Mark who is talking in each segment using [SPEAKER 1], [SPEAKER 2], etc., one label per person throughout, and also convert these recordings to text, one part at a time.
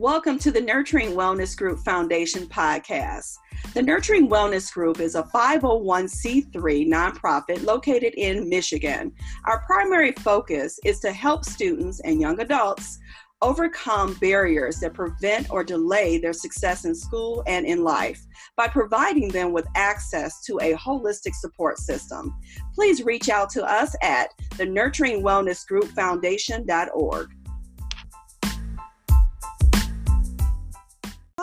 [SPEAKER 1] Welcome to the Nurturing Wellness Group Foundation podcast. The Nurturing Wellness Group is a 501c3 nonprofit located in Michigan. Our primary focus is to help students and young adults overcome barriers that prevent or delay their success in school and in life by providing them with access to a holistic support system. Please reach out to us at the Nurturing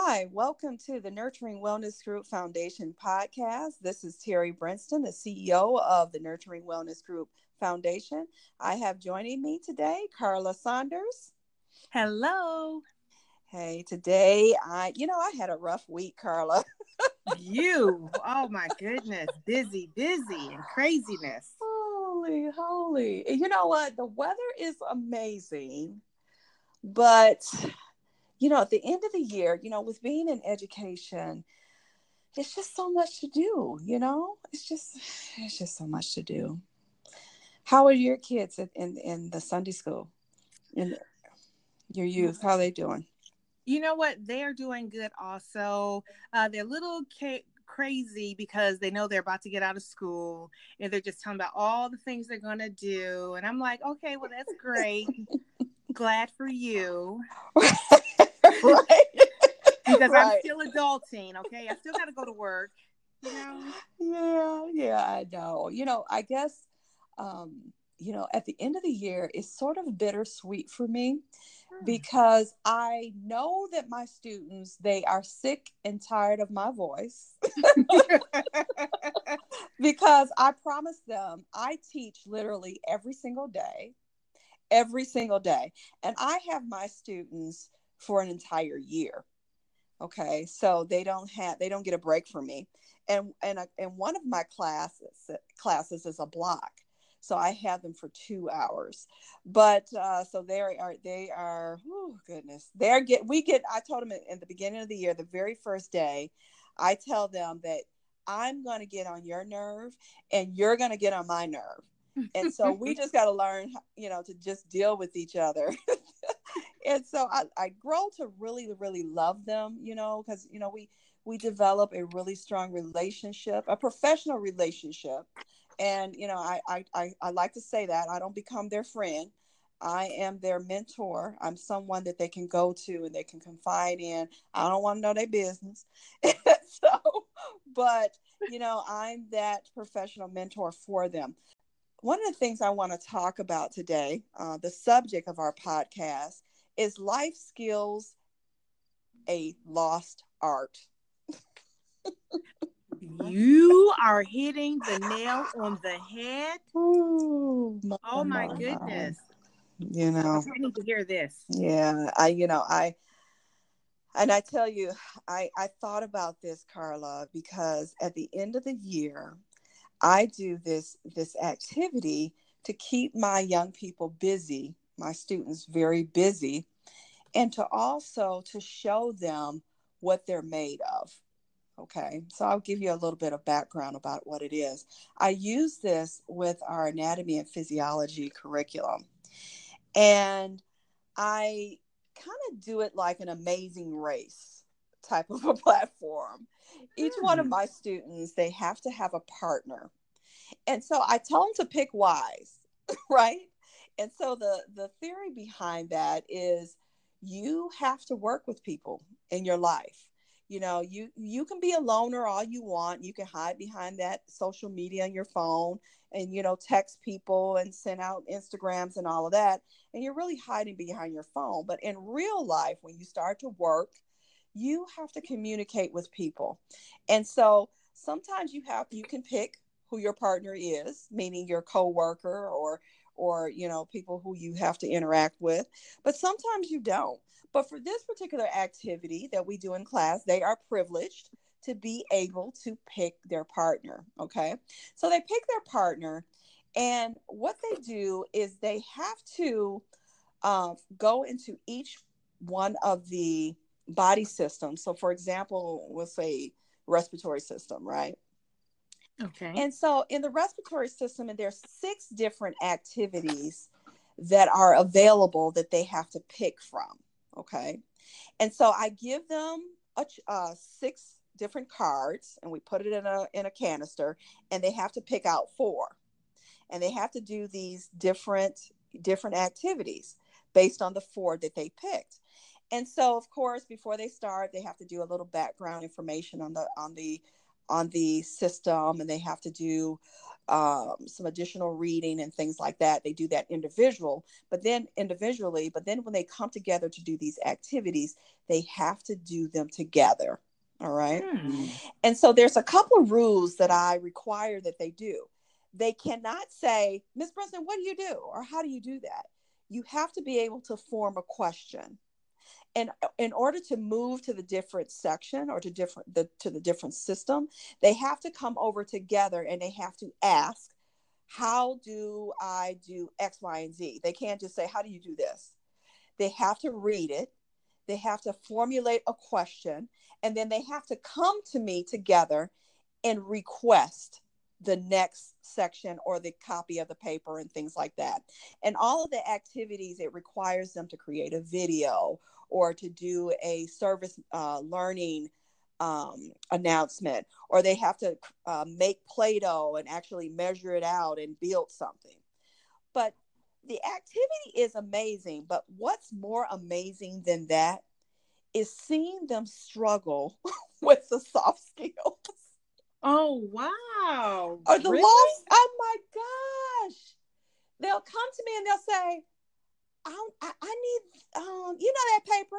[SPEAKER 1] Hi, welcome to the Nurturing Wellness Group Foundation podcast. This is Terri Brinston, the CEO of the Nurturing Wellness Group Foundation. I have joining me today Carla Saunders.
[SPEAKER 2] Hello.
[SPEAKER 1] Hey, today I, you know, I had a rough week, Carla.
[SPEAKER 2] you, oh my goodness, busy, busy, and craziness.
[SPEAKER 1] Holy, holy. You know what? The weather is amazing, but you know, at the end of the year, you know, with being in education, it's just so much to do, you know? It's just it's just so much to do. How are your kids in in the Sunday school? In your youth, how are they doing?
[SPEAKER 2] You know what? They are doing good also. Uh, they're a little ca- crazy because they know they're about to get out of school and they're just telling about all the things they're going to do. And I'm like, okay, well, that's great. Glad for you. right? because right. I'm still adulting. Okay, I still got to go to work. You know?
[SPEAKER 1] Yeah, yeah, I know. You know, I guess, um, you know, at the end of the year, it's sort of bittersweet for me hmm. because I know that my students they are sick and tired of my voice because I promise them I teach literally every single day every single day and I have my students for an entire year. Okay so they don't have they don't get a break from me. And and and one of my classes classes is a block so i have them for two hours. But uh so they are they are oh goodness. They're get we get i told them in the beginning of the year the very first day i tell them that i'm going to get on your nerve and you're going to get on my nerve. And so we just got to learn you know to just deal with each other and so I, I grow to really really love them you know because you know we we develop a really strong relationship a professional relationship. And you know I, I i i like to say that i don't become their friend. I am their mentor. I'm someone that they can go to and they can confide in. I don't want to know their business. So but you know i'm that professional mentor for them. One of the things I want to talk about today, uh, the subject of our podcast, is life skills a lost art?
[SPEAKER 2] you are hitting the nail on the head. Ooh, my, oh my, my goodness.
[SPEAKER 1] You know,
[SPEAKER 2] I need to hear this.
[SPEAKER 1] Yeah, I, you know, I, and I tell you, I, I thought about this, Carla, because at the end of the year, I do this this activity to keep my young people busy, my students very busy, and to also to show them what they're made of. Okay, so I'll give you a little bit of background about what it is. I use this with our anatomy and physiology curriculum, and I kind of do it like an amazing race type of a platform. Each one of hmm. my students, they have to have a partner. And so I tell them to pick wise, right? And so the the theory behind that is you have to work with people in your life. You know you you can be a loner all you want. You can hide behind that social media on your phone and you know text people and send out instagrams and all of that. And you're really hiding behind your phone. But in real life when you start to work you have to communicate with people. And so sometimes you have you can pick who your partner is meaning your coworker or or you know people who you have to interact with but sometimes you don't. But for this particular activity that we do in class they are privileged to be able to pick their partner okay? So they pick their partner and what they do is they have to uh, go into each one of the body systems. So for example we'll say respiratory system right
[SPEAKER 2] Okay.
[SPEAKER 1] And so in the respiratory system, and there's six different activities that are available that they have to pick from. Okay. And so I give them a, uh, six different cards and we put it in a in a canister and they have to pick out four. And they have to do these different different activities based on the four that they picked. And so of course before they start they have to do a little background information on the on the on the system and they have to do um, some additional reading and things like that. They do that individual, but then individually, but then when they come together to do these activities, they have to do them together. All right. Hmm. And so there's a couple of rules that I require that they do. They cannot say, Miss Brinston, what do you do? Or how do you do that? You have to be able to form a question and uh, in order to move to the different section or to different the to the different system they have to come over together and they have to ask how do i do x y and z? They can't just say how do you do this? They have to read it. They have to formulate a question and then they have to come to me together and request the next section or the copy of the paper and things like that. And all of the activities, it requires them to create a video or to do a service uh, learning um, announcement, or they have to uh, make Play Doh and actually measure it out and build something. But the activity is amazing. But what's more amazing than that is seeing them struggle with the soft skills.
[SPEAKER 2] Oh wow!
[SPEAKER 1] Or the really? lost. Oh my gosh! They'll come to me and they'll say, I, I, I need, um, you know that paper,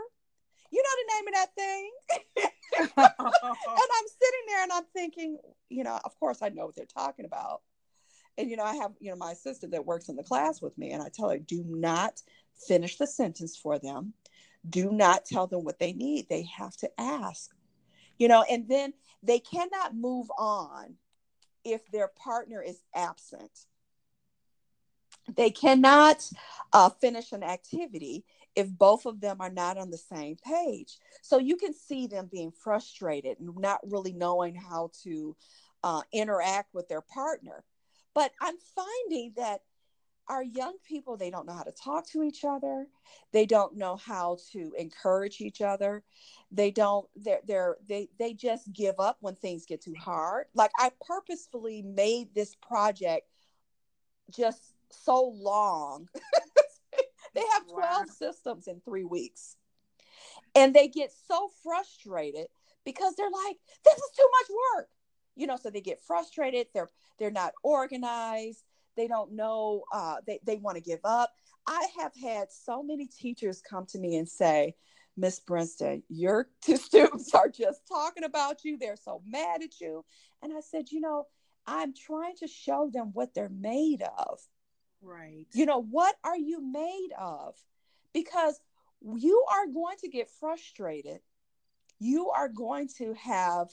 [SPEAKER 1] you know the name of that thing. and I'm sitting there and I'm thinking, you know, of course I know what they're talking about. And, you know, I have, you know, my assistant that works in the class with me, and I tell her, do not finish the sentence for them. Do not tell them what they need. They have to ask, you know, and then they cannot move on if their partner is absent they cannot uh, finish an activity if both of them are not on the same page. So you can see them being frustrated and not really knowing how to uh, interact with their partner. But I'm finding that our young people they don't know how to talk to each other they don't know how to encourage each other they don't they're, they're they they just give up when things get too hard like i purposefully made this project just so long. they have 12 wow. systems in three weeks. And they get so frustrated because they're like, this is too much work. You know, so they get frustrated. They're they're not organized. They don't know. Uh, they they want to give up. I have had so many teachers come to me and say, Miss Brinston, your two students are just talking about you. They're so mad at you. And I said, you know, I'm trying to show them what they're made of.
[SPEAKER 2] Right.
[SPEAKER 1] You know, what are you made of? Because you are going to get frustrated. You are going to have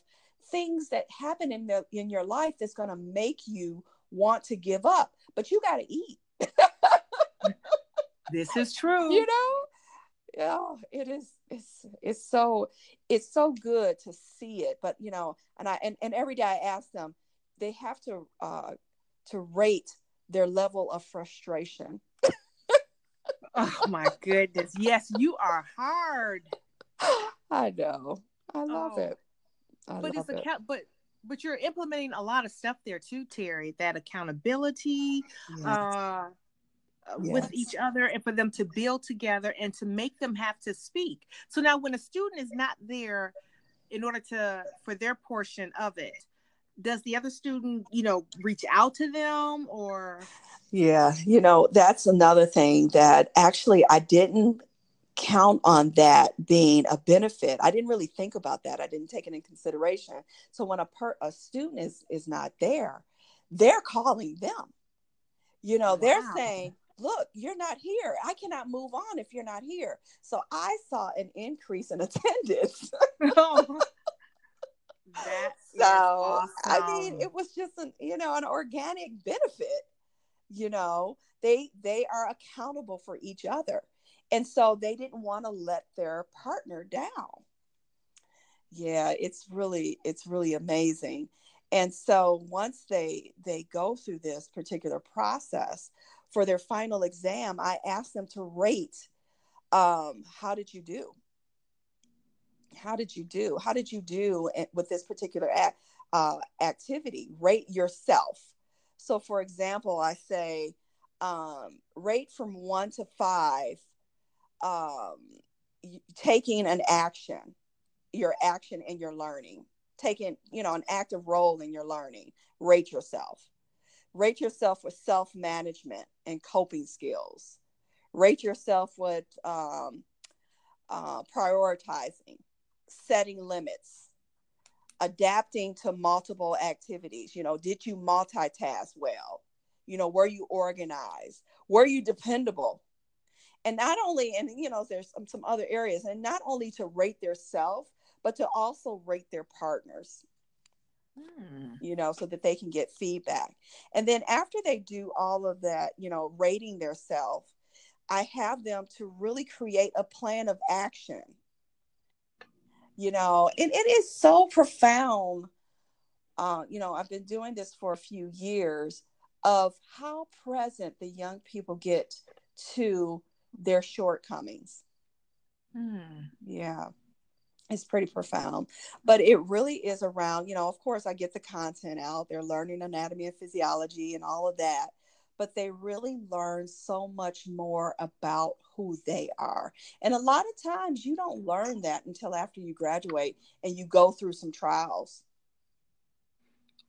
[SPEAKER 1] things that happen in the in your life that's going to make you want to give up, but you got to eat.
[SPEAKER 2] this is true.
[SPEAKER 1] You know? Yeah, it is it's it's so it's so good to see it, but you know, and I and, and every day I ask them, they have to uh to rate their level of frustration.
[SPEAKER 2] oh my goodness. Yes, you are hard.
[SPEAKER 1] I know. I love oh. it. I
[SPEAKER 2] but it's account but but you're implementing a lot of stuff there too, Terri. That accountability yes. uh yes. with each other and for them to build together and to make them have to speak. So now when a student is not there in order to for their portion of it, does the other student you know reach out to them or?
[SPEAKER 1] Yeah you know that's another thing that actually i didn't count on that being a benefit. I didn't really think about that. I didn't take it in consideration. So when a per a student is is not there they're calling them. You know wow. they're saying look you're not here. I cannot move on if you're not here. So i saw an increase in attendance. Oh that so awesome. I mean, it was just an you know an organic benefit. You know, they they are accountable for each other, and so they didn't want to let their partner down. Yeah, it's really it's really amazing. And so once they they go through this particular process for their final exam, I asked them to rate um, how did you do? How did you do? How did you do with this particular act, uh, activity? Rate yourself. So, for example, I say, um, rate from one to five, um, taking an action, your action in your learning, taking, you know, an active role in your learning. Rate yourself. Rate yourself with self management and coping skills. Rate yourself with um, uh, prioritizing, setting limits, adapting to multiple activities. You know, did you multitask well? You know, were you organized? Were you dependable? And not only, and you know, there's some, some other areas, and not only to rate their self, but to also rate their partners. Hmm. You know, so that they can get feedback. And then after they do all of that, you know, rating their self, I have them to really create a plan of action. You know, and it is so profound. Uh, you know, I've been doing this for a few years of how present the young people get to their shortcomings. Hmm. Yeah it's pretty profound but it really is around you know of course i get the content out they're learning anatomy and physiology and all of that but they really learn so much more about who they are. And a lot of times you don't learn that until after you graduate and you go through some trials.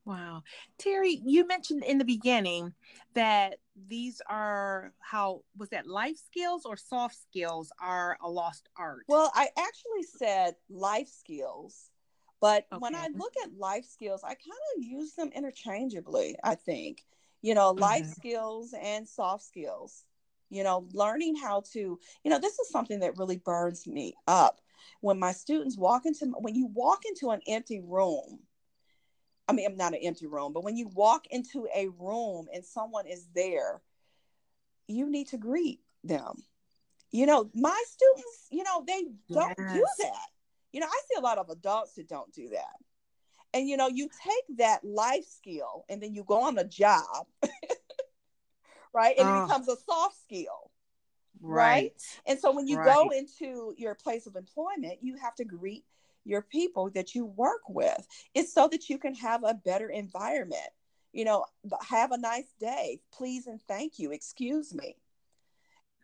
[SPEAKER 2] Wow. Terri, you mentioned in the beginning that these are how was that life skills or soft skills are a lost art?
[SPEAKER 1] Well, I actually said life skills, but okay. when I look at life skills, I kind of use them interchangeably, I think you know, life mm-hmm. skills and soft skills. You know, learning how to, you know, this is something that really burns me up. When my students walk into, when you walk into an empty room, I mean, I'm not an empty room, but when you walk into a room and someone is there, you need to greet them. You know, my students, you know, they don't yes. do that. You know, I see a lot of adults that don't do that. And you know, you take that life skill and then you go on a job, right? And uh, it becomes a soft skill. Right. right. And so when you right. go into your place of employment, you have to greet your people that you work with. It's so that you can have a better environment. You know, have a nice day. Please and thank you. Excuse me.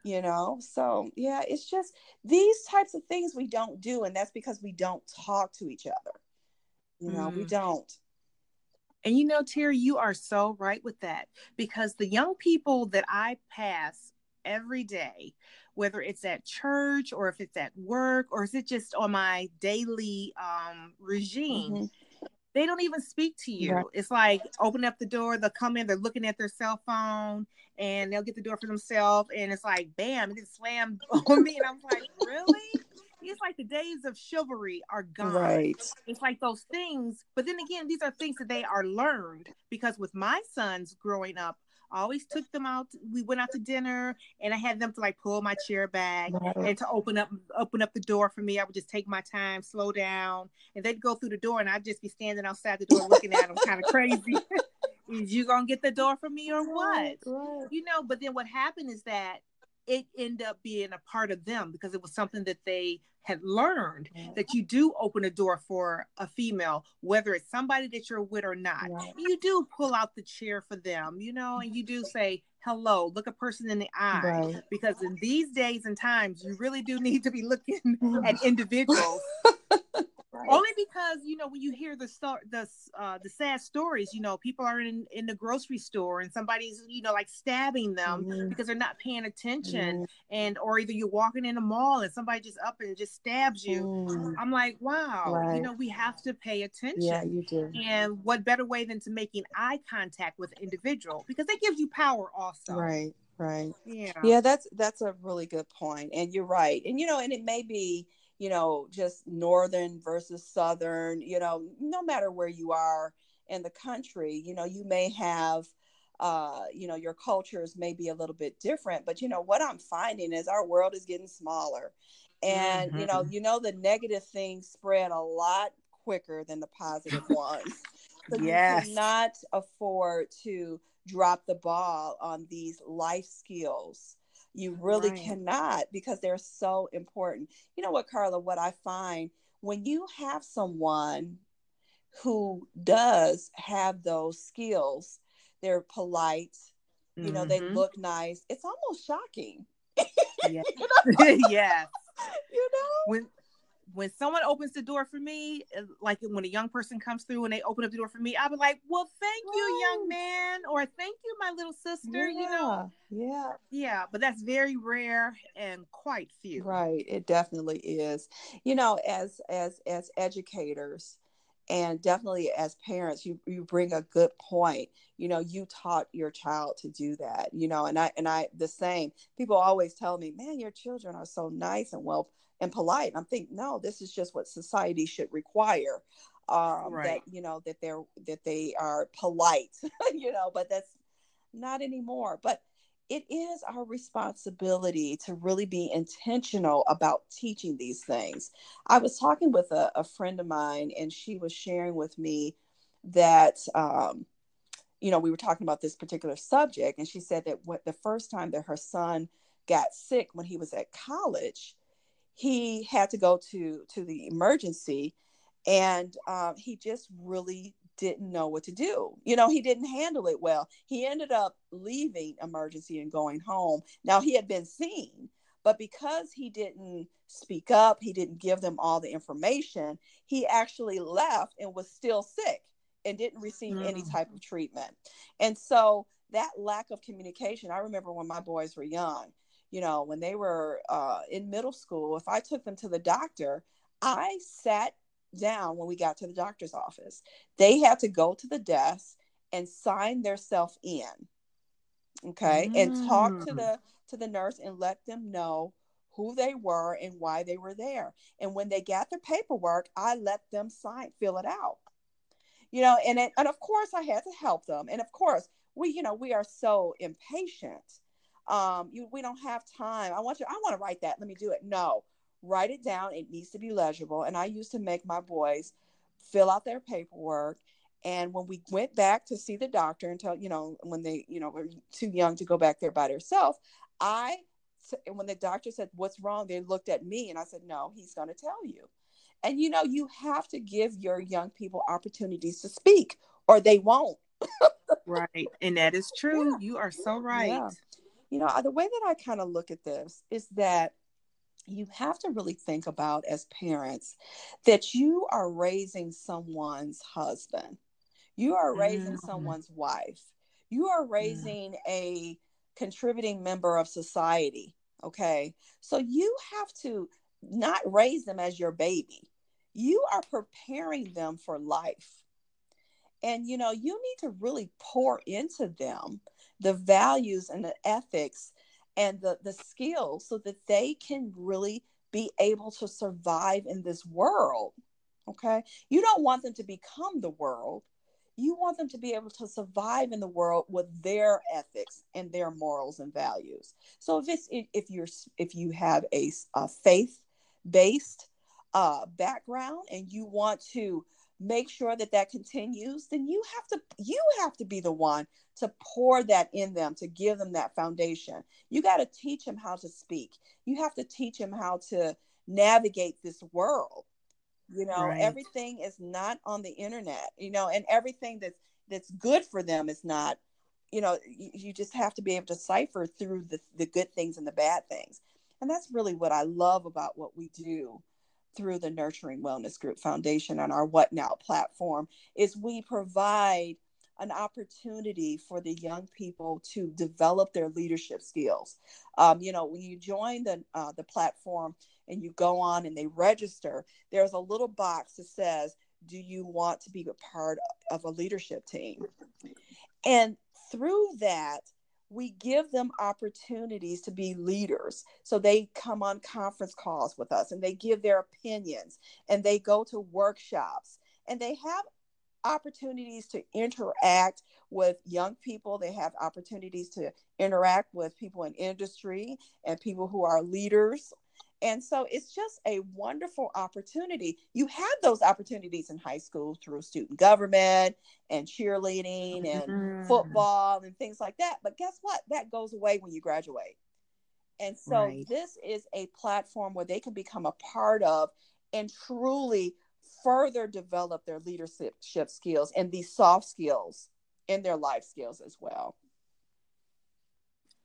[SPEAKER 1] You know, so yeah, it's just these types of things we don't do. And that's because we don't talk to each other. You know, mm. we don't.
[SPEAKER 2] And you know, Terri, you are so right with that because the young people that I pass every day, whether it's at church or if it's at work or is it just on my daily um, regime, mm-hmm. they don't even speak to you. Right. It's like open up the door, they'll come in, they're looking at their cell phone and they'll get the door for themselves. And it's like, bam, it just slammed on me. And I'm like, really? It's like the days of chivalry are gone. Right. It's like those things, but then again, these are things that they are learned because with my sons growing up, I always took them out. We went out to dinner, and I had them to like pull my chair back right. and to open up open up the door for me. I would just take my time, slow down, and they'd go through the door, and I'd just be standing outside the door looking at them, kind of crazy. is you gonna get the door for me or what? You know. But then what happened is that it ended up being a part of them because it was something that they had learned that you do open a door for a female, whether it's somebody that you're with or not. Right. You do pull out the chair for them, you know, and you do say, hello, look a person in the eye. Right. Because in these days and times, you really do need to be looking at individuals Right. Only because you know when you hear the start the uh, the sad stories, you know people are in in the grocery store and somebody's you know like stabbing them mm-hmm. because they're not paying attention, mm-hmm. and or either you're walking in a mall and somebody just up and just stabs you. Mm. I'm like, wow, right. you know we have to pay attention.
[SPEAKER 1] Yeah, you do.
[SPEAKER 2] And what better way than to making eye contact with individual because that gives you power also.
[SPEAKER 1] Right. Right. Yeah. Yeah. That's that's a really good point, and you're right. And you know, and it may be you know, just northern versus southern, you know, no matter where you are in the country, you know, you may have uh, you know, your cultures may be a little bit different, but you know, what I'm finding is our world is getting smaller. And mm-hmm. you know, you know the negative things spread a lot quicker than the positive ones. So yes. you cannot afford to drop the ball on these life skills you really right. cannot because they're so important. You know what, Carla, what I find when you have someone who does have those skills, they're polite, you know, mm-hmm. they look nice. It's almost shocking.
[SPEAKER 2] Yeah. you know? yeah.
[SPEAKER 1] You know?
[SPEAKER 2] When when someone opens the door for me, uh, like when a young person comes through and they open up the door for me, I'll be like, "Well, thank you, young man," or "Thank you, my little sister."
[SPEAKER 1] Yeah,
[SPEAKER 2] you know,
[SPEAKER 1] yeah,
[SPEAKER 2] yeah. But that's very rare and quite few.
[SPEAKER 1] Right. It definitely is. You know, as as as educators, and definitely as parents you you bring a good point you know you taught your child to do that you know and i and i the same people always tell me man your children are so nice and well and polite i'm thinking no this is just what society should require um right. that you know that they're that they are polite you know but that's not anymore but it is our responsibility to really be intentional about teaching these things. I was talking with a, a friend of mine, and she was sharing with me that, um, you know, we were talking about this particular subject, and she said that what the first time that her son got sick when he was at college, he had to go to to the emergency, and um, he just really didn't know what to do. You know, he didn't handle it well. He ended up leaving emergency and going home. Now, he had been seen, but because he didn't speak up, he didn't give them all the information, he actually left and was still sick and didn't receive mm. any type of treatment. And so that lack of communication, I remember when my boys were young, you know, when they were uh, in middle school, if I took them to the doctor, I sat down when we got to the doctor's office. They had to go to the desk and sign their self in. Okay. Mm. And talk to mm. the to the nurse and let them know who they were and why they were there. And when they got their paperwork, I let them sign, fill it out. You know, and it, and of course I had to help them. And of course, we, you know, we are so impatient. Um, you we don't have time. I want you, I want to write that. Let me do it. No, write it down. It needs to be legible. And I used to make my boys fill out their paperwork. And when we went back to see the doctor until, you know, when they, you know, were too young to go back there by themselves, I, when the doctor said, What's wrong? They looked at me and I said, No, he's going to tell you. And, you know, you have to give your young people opportunities to speak or they won't.
[SPEAKER 2] right. And that is true. Yeah. You are so right. Yeah.
[SPEAKER 1] You know, the way that I kind of look at this is that you have to really think about as parents that you are raising someone's husband, you are raising mm-hmm. someone's wife, you are raising a contributing member of society. Okay. So you have to not raise them as your baby, you are preparing them for life. And you know, you need to really pour into them the values and the ethics and the, the skills so that they can really be able to survive in this world. Okay. You don't want them to become the world. You want them to be able to survive in the world with their ethics and their morals and values. So if it's if you're if you have a, a faith based uh, background and you want to make sure that that continues then you have to you have to be the one to pour that in them to give them that foundation. You got to teach them how to speak. You have to teach them how to navigate this world. You know right. everything is not on the internet you know and everything that's that's good for them is not you know you, you just have to be able to cipher through the, the good things and the bad things. And that's really what i love about what we do through the Nurturing Wellness Group Foundation and our What Now platform is we provide an opportunity for the young people to develop their leadership skills. Um, you know, when you join the uh, the platform and you go on and they register, there's a little box that says, "Do you want to be a part of a leadership team?" And through that, we give them opportunities to be leaders. So they come on conference calls with us and they give their opinions and they go to workshops and they have opportunities to interact with young people. They have opportunities to interact with people in industry and people who are leaders and so it's just a wonderful opportunity. You had those opportunities in high school through student government and cheerleading and mm-hmm. football and things like that. But guess what? That goes away when you graduate. And so right. this is a platform where they can become a part of and truly further develop their leadership skills and these soft skills in their life skills as well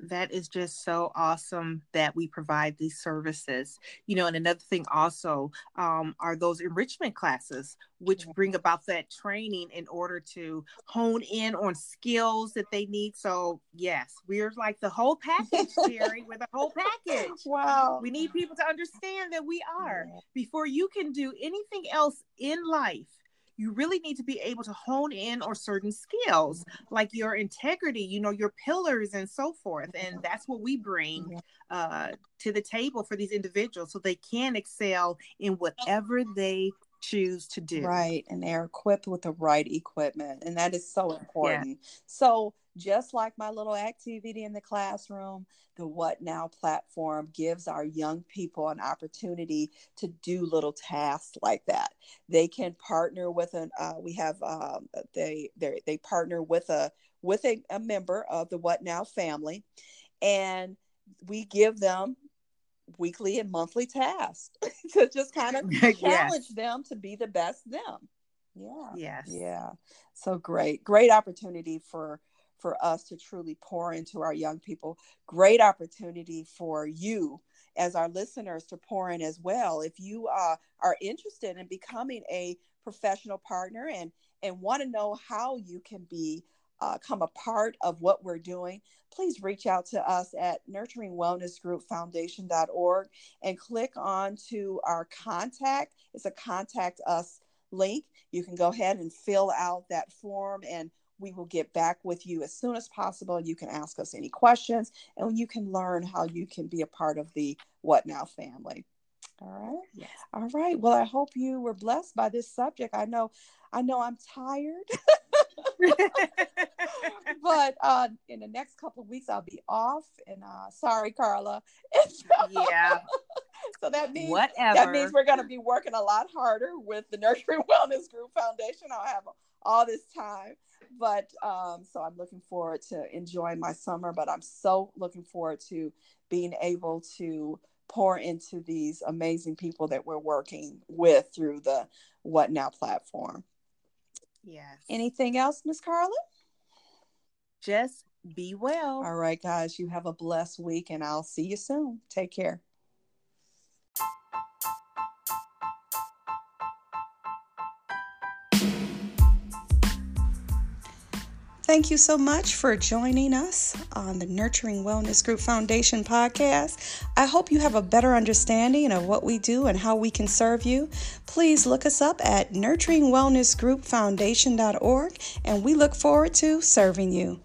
[SPEAKER 2] that is just so awesome that we provide these services. You know and another thing also um, are those enrichment classes which bring about that training in order to hone in on skills that they need. So yes we're like the whole package Terri we're the whole package.
[SPEAKER 1] Wow.
[SPEAKER 2] We need people to understand that we are. Before you can do anything else in life you really need to be able to hone in on certain skills like your integrity you know your pillars and so forth and that's what we bring uh, to the table for these individuals so they can excel in whatever they choose to do
[SPEAKER 1] right and they're equipped with the right equipment and that is so important yeah. so just like my little activity in the classroom, the What Now platform gives our young people an opportunity to do little tasks like that. They can partner with an. Uh, we have um, they they they partner with a with a, a member of the What Now family, and we give them weekly and monthly tasks to just kind of challenge yes. them to be the best them. Yeah.
[SPEAKER 2] Yes.
[SPEAKER 1] Yeah. So great, great opportunity for for us to truly pour into our young people. Great opportunity for you as our listeners to pour in as well. If you uh, are interested in becoming a professional partner and and want to know how you can be uh, come a part of what we're doing, please reach out to us at nurturingwellnessgroupfoundation.org and click on to our contact. It's a contact us link. You can go ahead and fill out that form and we will get back with you as soon as possible. You can ask us any questions and you can learn how you can be a part of the What Now family. All right.
[SPEAKER 2] Yes.
[SPEAKER 1] All right. Well, I hope you were blessed by this subject. I know, I know I'm tired. but uh, in the next couple of weeks, I'll be off. And uh, sorry, Carla.
[SPEAKER 2] yeah.
[SPEAKER 1] so that means
[SPEAKER 2] whatever.
[SPEAKER 1] That means we're going to be working a lot harder with the Nurturing Wellness Group Foundation. I'll have all this time but um, so I'm looking forward to enjoying my summer. But I'm so looking forward to being able to pour into these amazing people that we're working with through the What Now platform.
[SPEAKER 2] Yes.
[SPEAKER 1] Anything else, Miss Carla?
[SPEAKER 2] Just be well.
[SPEAKER 1] All right, guys. You have a blessed week, and I'll see you soon. Take care. Thank you so much for joining us on the Nurturing Wellness Group Foundation podcast. I hope you have a better understanding of what we do and how we can serve you. Please look us up at nurturingwellnessgroupfoundation.org and we look forward to serving you.